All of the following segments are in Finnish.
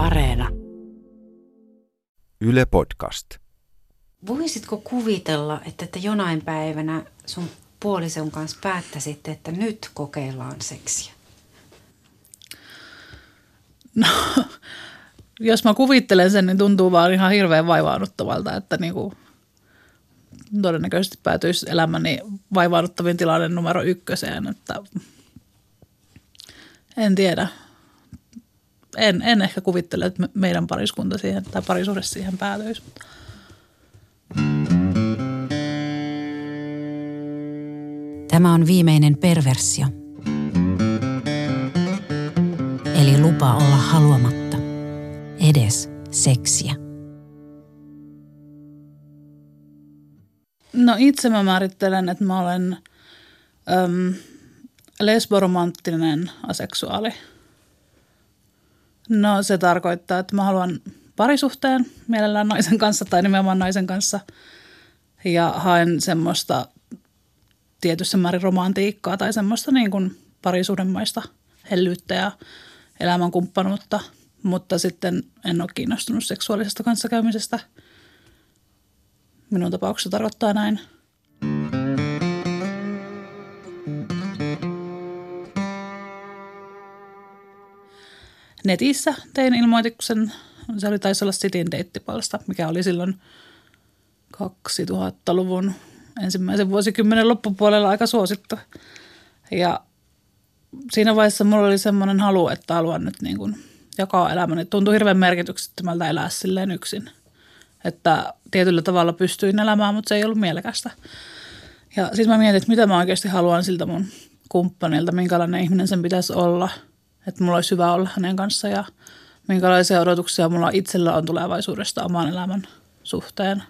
Areena. Yle Podcast. Voisitko kuvitella, että, että jonain päivänä sun puolison kanssa päättäisitte, että nyt kokeillaan seksiä? No, jos mä kuvittelen sen, niin tuntuu vaan ihan hirveän vaivaanuttavalta, että niinku, todennäköisesti päätyisi elämäni vaivaanuttavin tilanne numero ykköseen, että en tiedä. En, en ehkä kuvittele, että meidän pariskunta siihen tai parisuhde siihen päätyisi. Tämä on viimeinen perversio. Eli lupa olla haluamatta. Edes seksiä. No itse mä määrittelen, että mä olen äm, lesboromanttinen aseksuaali. No se tarkoittaa, että mä haluan parisuhteen mielellään naisen kanssa tai nimenomaan naisen kanssa ja haen semmoista tietyssä määrin romantiikkaa tai semmoista niin kuin parisuhdemaista hellyyttä ja elämänkumppanuutta, mutta sitten en ole kiinnostunut seksuaalisesta kanssakäymisestä. Minun tapauksessa tarkoittaa näin. Netissä tein ilmoituksen, se oli taisi olla Sitin deittipalsta, mikä oli silloin 2000-luvun ensimmäisen vuosikymmenen loppupuolella aika suosittu. Ja siinä vaiheessa mulla oli semmoinen halu, että haluan nyt niin kuin jakaa elämäni. Tuntui hirveän merkityksettömältä elää silleen yksin. Että tietyllä tavalla pystyin elämään, mutta se ei ollut mielekästä. Ja sitten mä mietin, että mitä mä oikeasti haluan siltä mun kumppanilta, minkälainen ihminen sen pitäisi olla. Että mulla olisi hyvä olla hänen kanssa ja minkälaisia odotuksia mulla itsellä on tulevaisuudesta oman elämän suhteen.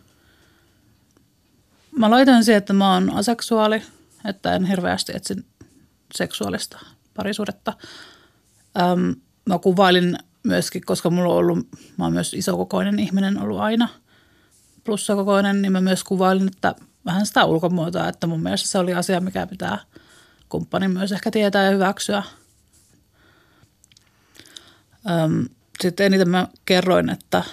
Mä laitan siihen, että mä oon aseksuaali, että en hirveästi etsin seksuaalista parisuudetta. Öm, mä kuvailin myöskin, koska mulla on ollut, mä oon myös isokokoinen ihminen ollut aina, plussakokoinen, niin mä myös kuvailin, että vähän sitä ulkomuotoa, että mun mielestä se oli asia, mikä pitää kumppanin myös ehkä tietää ja hyväksyä. Sitten eniten mä kerroin, että,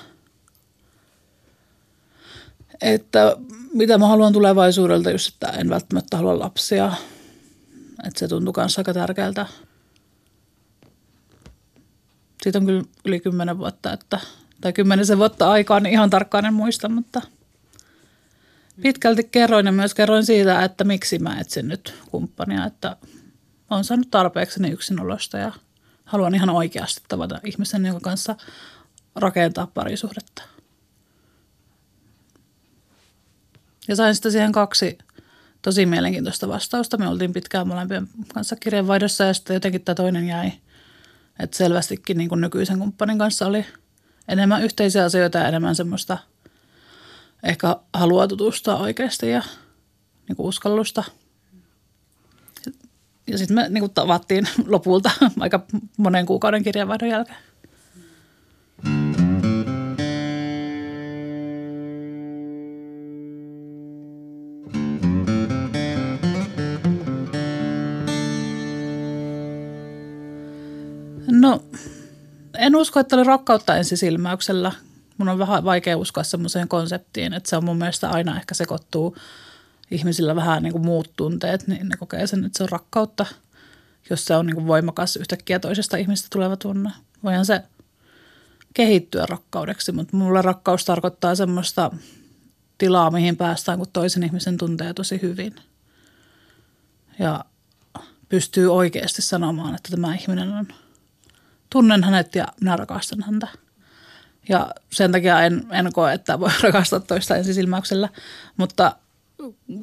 että mitä mä haluan tulevaisuudelta, just että en välttämättä halua lapsia. Että se tuntuu kanssa aika tärkeältä. Siitä on kyllä yli kymmenen vuotta, että, tai kymmenisen vuotta aikaa, niin ihan tarkkaan en muista, mutta pitkälti kerroin ja myös kerroin siitä, että miksi mä etsin nyt kumppania, että olen saanut tarpeekseni yksinolosta ja haluan ihan oikeasti tavata ihmisen, jonka kanssa rakentaa parisuhdetta. Ja sain sitten siihen kaksi tosi mielenkiintoista vastausta. Me oltiin pitkään molempien kanssa kirjeenvaihdossa ja sitten jotenkin tämä toinen jäi. Että selvästikin niin kuin nykyisen kumppanin kanssa oli enemmän yhteisiä asioita ja enemmän semmoista ehkä halua tutustua oikeasti ja niin kuin uskallusta. Ja sitten me niin tavattiin lopulta aika monen kuukauden kirjeenvaihdon jälkeen. No, en usko, että oli rakkautta ensisilmäyksellä. Mun on vähän vaikea uskoa semmoiseen konseptiin, että se on mun mielestä aina ehkä sekoittuu ihmisillä vähän niin kuin muut tunteet, niin ne kokee sen, että se on rakkautta, jos se on niin kuin voimakas yhtäkkiä toisesta ihmistä tuleva tunne. Voihan se kehittyä rakkaudeksi, mutta mulla rakkaus tarkoittaa semmoista tilaa, mihin päästään, kun toisen ihmisen tuntee tosi hyvin. Ja pystyy oikeasti sanomaan, että tämä ihminen on – tunnen hänet ja minä rakastan häntä. Ja sen takia en, en koe, että voi rakastaa toista ensisilmäyksellä, mutta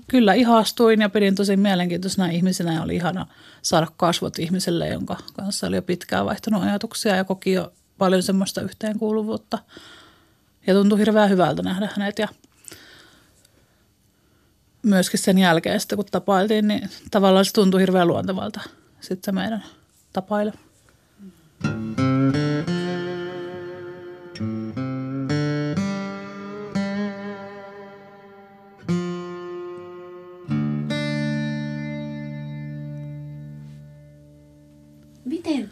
kyllä ihastuin ja pidin tosi mielenkiintoisena ihmisenä ja oli ihana saada kasvot ihmiselle, jonka kanssa oli jo pitkään vaihtunut ajatuksia ja koki jo paljon semmoista yhteenkuuluvuutta. Ja tuntui hirveän hyvältä nähdä hänet ja myöskin sen jälkeen sitten kun tapailtiin, niin tavallaan se tuntui hirveän luontevalta sitten meidän tapailu. Miten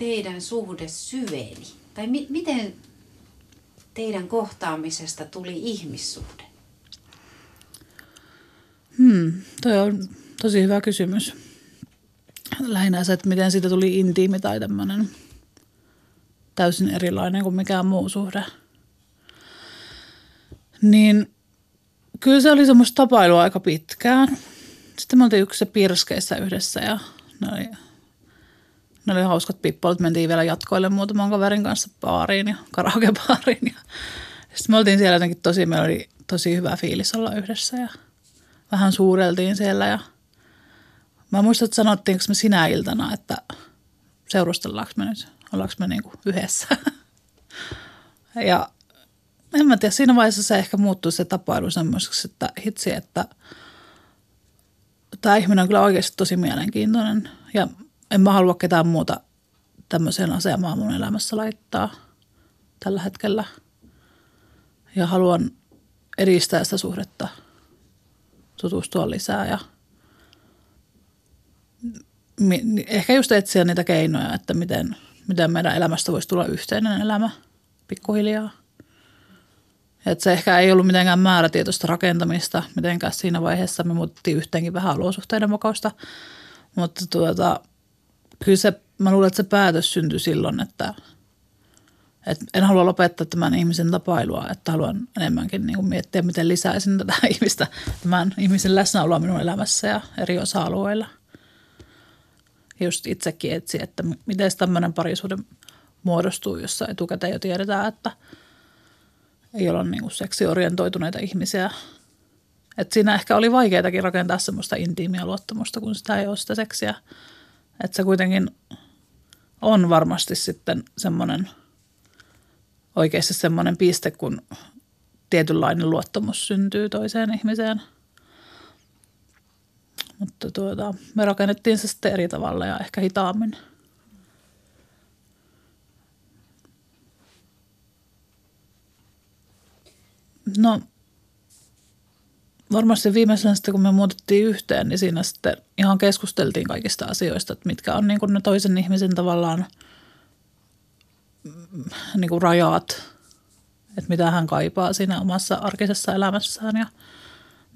teidän suhde syveni? Tai mi- miten teidän kohtaamisesta tuli ihmissuhde? Hmm, toi on tosi hyvä kysymys. Lähinnä se, että miten siitä tuli intiimi tai tämmöinen täysin erilainen kuin mikään muu suhde. Niin kyllä se oli semmoista tapailua aika pitkään. Sitten me oltiin yksi pirskeissä yhdessä ja ne oli, ne oli hauskat pippolit. Mentiin vielä jatkoille muutaman kaverin kanssa baariin ja karaokebaariin. Ja sitten me oltiin siellä jotenkin tosi, meillä oli tosi hyvä fiilis olla yhdessä ja vähän suureltiin siellä ja mä muistan, että sanottiinko me sinä iltana, että seurustellaanko me nyt, ollaanko me niinku yhdessä. ja en mä tiedä, siinä vaiheessa se ehkä muuttui se tapailu semmoiseksi, että hitsi, että tämä ihminen on kyllä oikeasti tosi mielenkiintoinen ja en mä halua ketään muuta tämmöiseen asemaan mun elämässä laittaa tällä hetkellä. Ja haluan edistää sitä suhdetta, tutustua lisää ja ehkä just etsiä niitä keinoja, että miten, miten meidän elämästä voisi tulla yhteinen elämä pikkuhiljaa. Et se ehkä ei ollut mitenkään määrätietoista rakentamista mitenkään siinä vaiheessa. Me muuttiin yhteenkin vähän olosuhteiden mukausta. Mutta tuota, kyllä se, mä luulen, että se päätös syntyi silloin, että, että en halua lopettaa tämän ihmisen tapailua, että haluan enemmänkin niin kuin miettiä, miten lisäisin tätä ihmistä, tämän ihmisen läsnäoloa minun elämässä ja eri osa-alueilla. Just itsekin etsi, että miten tämmöinen parisuhde muodostuu, jossa etukäteen jo tiedetään, että – ei olla niin kuin seksiorientoituneita ihmisiä. Et siinä ehkä oli vaikeatakin rakentaa semmoista intiimiä luottamusta, kun sitä ei ole sitä seksiä. Että se kuitenkin on varmasti sitten semmoinen oikeasti semmoinen piste, kun tietynlainen luottamus syntyy toiseen ihmiseen. Mutta tuota, me rakennettiin se sitten eri tavalla ja ehkä hitaammin. No varmasti viimeisenä sitten, kun me muutettiin yhteen, niin siinä sitten ihan keskusteltiin kaikista asioista, että mitkä on niin kuin ne toisen ihmisen tavallaan mm, niin kuin rajat, että mitä hän kaipaa siinä omassa arkisessa elämässään ja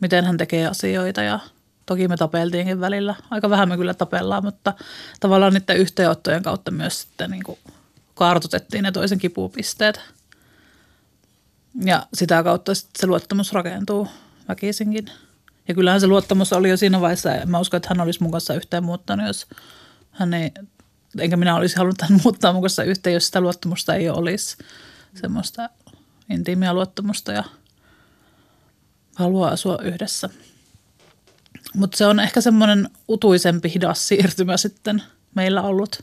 miten hän tekee asioita. Ja toki me tapeltiinkin välillä. Aika vähän me kyllä tapellaan, mutta tavallaan niiden yhteenottojen kautta myös sitten niin kuin kartoitettiin ne toisen kipupisteet – ja sitä kautta se luottamus rakentuu väkisinkin. Ja kyllähän se luottamus oli jo siinä vaiheessa, mä uskon, että hän olisi mun kanssa yhteen muuttanut, jos hän ei, enkä minä olisi halunnut hän muuttaa mun kanssa yhteen, jos sitä luottamusta ei olisi. Semmoista intiimiä luottamusta ja haluaa asua yhdessä. Mutta se on ehkä semmoinen utuisempi hidas siirtymä sitten meillä ollut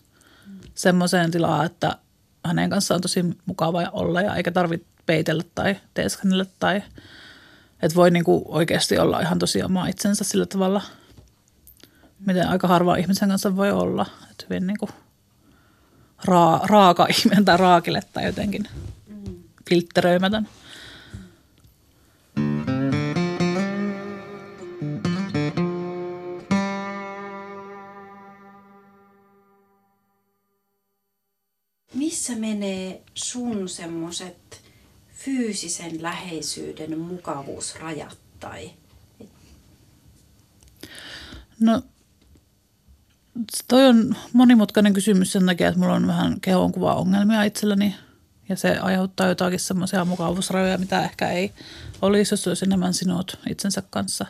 semmoiseen tilaan, että hänen kanssaan on tosi mukava olla ja eikä tarvitse peitellä tai teeskennellä tai että voi niinku oikeasti olla ihan tosi oma itsensä sillä tavalla, miten aika harva ihmisen kanssa voi olla. Että hyvin niinku raa, raaka ihminen tai raakille tai jotenkin filtteröimätön. Missä menee sun semmoset fyysisen läheisyyden mukavuusrajat tai? No toi on monimutkainen kysymys sen takia, että mulla on vähän kehonkuva-ongelmia itselläni ja se aiheuttaa jotakin semmoisia mukavuusrajoja, mitä ehkä ei olisi, jos olisi enemmän sinut itsensä kanssa.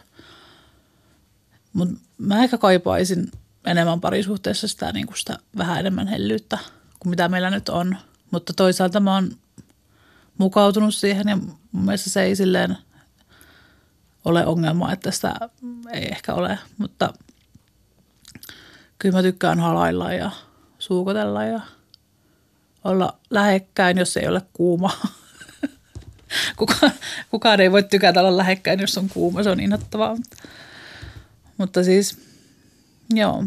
Mutta mä ehkä kaipaisin enemmän parisuhteessa sitä, niin kuin sitä vähän enemmän hellyyttä kuin mitä meillä nyt on. Mutta toisaalta mä oon mukautunut siihen ja mun mielestä se ei silleen ole ongelma, että sitä ei ehkä ole, mutta kyllä mä tykkään halailla ja suukotella ja olla lähekkäin, jos ei ole kuuma. kukaan, kukaan ei voi tykätä olla lähekkäin, jos on kuuma, se on innoittavaa. Mutta, mutta siis, joo.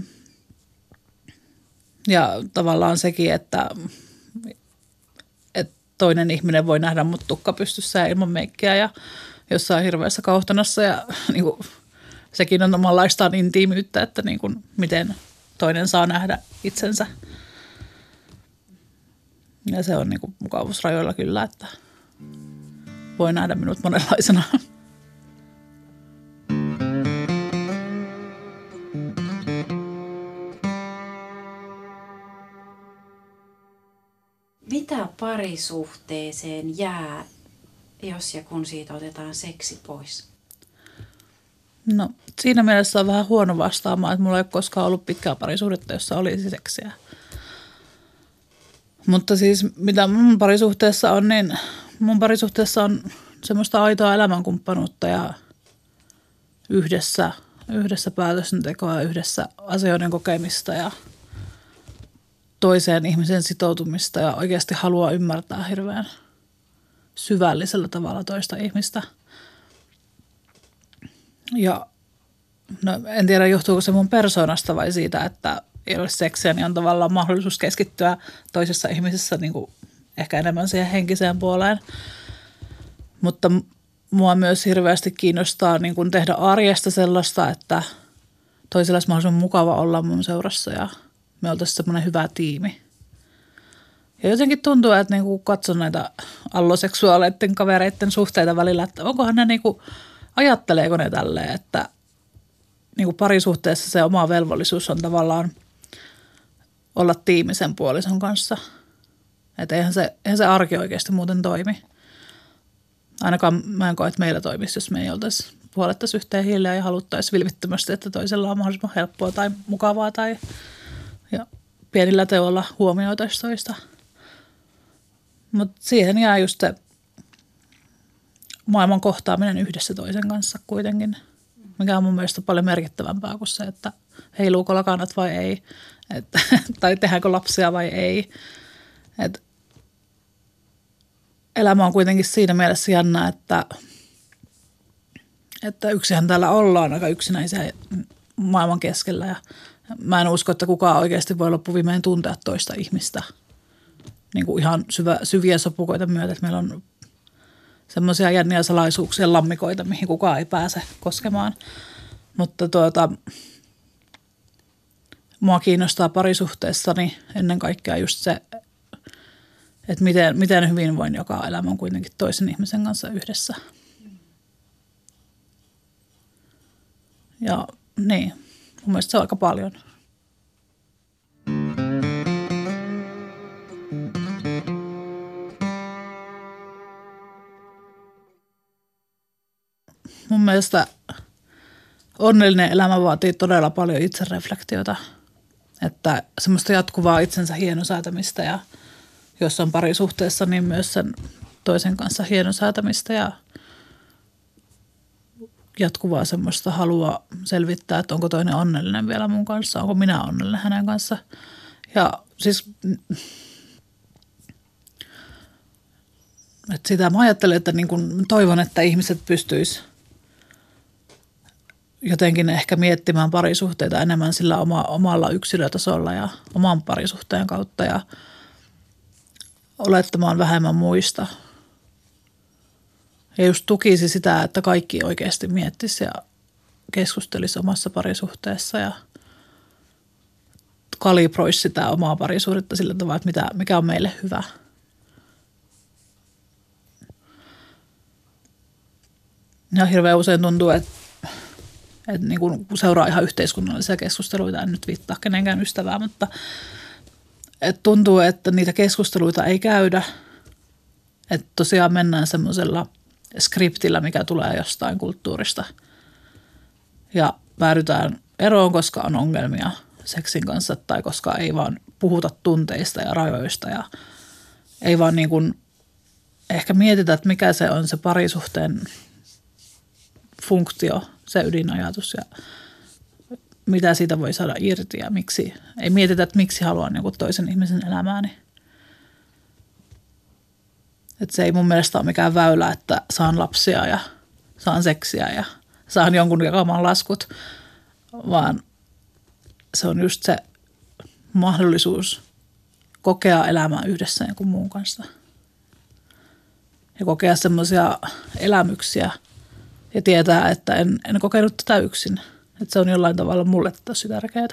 Ja tavallaan sekin, että toinen ihminen voi nähdä mut tukka pystyssä ilman meikkiä ja jossain hirveässä kauhtanassa ja niin kuin, sekin on omanlaistaan intiimyyttä, että niin kuin, miten toinen saa nähdä itsensä. Ja se on niin kuin, mukavuusrajoilla kyllä, että voi nähdä minut monenlaisena. parisuhteeseen jää, jos ja kun siitä otetaan seksi pois? No siinä mielessä on vähän huono vastaamaan, että mulla ei ole koskaan ollut pitkää parisuhdetta, jossa olisi seksiä. Mutta siis mitä mun parisuhteessa on, niin mun parisuhteessa on semmoista aitoa elämänkumppanuutta ja yhdessä, yhdessä päätöksentekoa, yhdessä asioiden kokemista ja toiseen ihmisen sitoutumista ja oikeasti haluaa ymmärtää hirveän syvällisellä tavalla toista ihmistä. Ja no, en tiedä johtuuko se mun persoonasta vai siitä, että ei ole seksiä, niin on tavallaan mahdollisuus keskittyä toisessa ihmisessä niin kuin ehkä enemmän siihen henkiseen puoleen. Mutta mua myös hirveästi kiinnostaa niin kuin tehdä arjesta sellaista, että toisella olisi mahdollisimman mukava olla mun seurassa ja me oltaisiin semmoinen hyvä tiimi. Ja jotenkin tuntuu, että niin kuin katson näitä alloseksuaaleiden kavereiden suhteita välillä, että onkohan ne niin kuin, ajatteleeko ne tälleen, että niin kuin parisuhteessa se oma velvollisuus on tavallaan – olla tiimisen puolison kanssa. Että eihän se, eihän se arki oikeasti muuten toimi. Ainakaan mä en koe, että meillä toimisi, jos me ei oltaisi puolettaisi yhteen hiljaa ja haluttaisiin vilvittömästi, että toisella on mahdollisimman helppoa tai mukavaa tai ja pienillä teoilla huomioitaisiin toista. Mutta siihen jää just se maailman kohtaaminen yhdessä toisen kanssa kuitenkin, mikä on mun mielestä paljon merkittävämpää kuin se, että heiluuko lakanat vai ei – että, tai tehdäänkö lapsia vai ei. Et elämä on kuitenkin siinä mielessä jännä, että, että yksihän täällä ollaan aika yksinäisiä maailman keskellä ja mä en usko, että kukaan oikeasti voi loppuviimein tuntea toista ihmistä niin kuin ihan syvä, syviä sopukoita myötä, että meillä on semmoisia jänniä salaisuuksia lammikoita, mihin kukaan ei pääse koskemaan. Mutta tuota, mua kiinnostaa parisuhteessani ennen kaikkea just se, että miten, miten hyvin voin joka elämän kuitenkin toisen ihmisen kanssa yhdessä. Ja niin, mun mielestä se on aika paljon. Mun mielestä onnellinen elämä vaatii todella paljon itsereflektiota – että semmoista jatkuvaa itsensä hienosäätämistä ja jos on parisuhteessa, niin myös sen toisen kanssa hienosäätämistä ja jatkuvaa semmoista halua selvittää, että onko toinen onnellinen vielä mun kanssa, onko minä onnellinen hänen kanssa. Ja siis että sitä mä ajattelen, että niin kun toivon, että ihmiset pystyisivät jotenkin ehkä miettimään parisuhteita enemmän sillä oma, omalla yksilötasolla ja oman parisuhteen kautta ja olettamaan vähemmän muista. Ja just tukisi sitä, että kaikki oikeasti miettisi ja keskustelisi omassa parisuhteessa ja kalibroisi sitä omaa parisuhdetta sillä tavalla, että mitä, mikä on meille hyvä. Ja hirveän usein tuntuu, että että niin kuin seuraa ihan yhteiskunnallisia keskusteluita, en nyt viittaa kenenkään ystävää, mutta että tuntuu, että niitä keskusteluita ei käydä. Että tosiaan mennään semmoisella skriptillä, mikä tulee jostain kulttuurista. Ja päädytään eroon, koska on ongelmia seksin kanssa tai koska ei vaan puhuta tunteista ja rajoista ja ei vaan niin kuin ehkä mietitä, että mikä se on se parisuhteen funktio se ydinajatus ja mitä siitä voi saada irti ja miksi. Ei mietitä, että miksi haluan joku toisen ihmisen elämääni. Että se ei mun mielestä ole mikään väylä, että saan lapsia ja saan seksiä ja saan jonkun jakamaan laskut, vaan se on just se mahdollisuus kokea elämää yhdessä jonkun muun kanssa. Ja kokea semmoisia elämyksiä – ja tietää, että en, en kokenut tätä yksin. Että se on jollain tavalla mulle tosi tärkeää.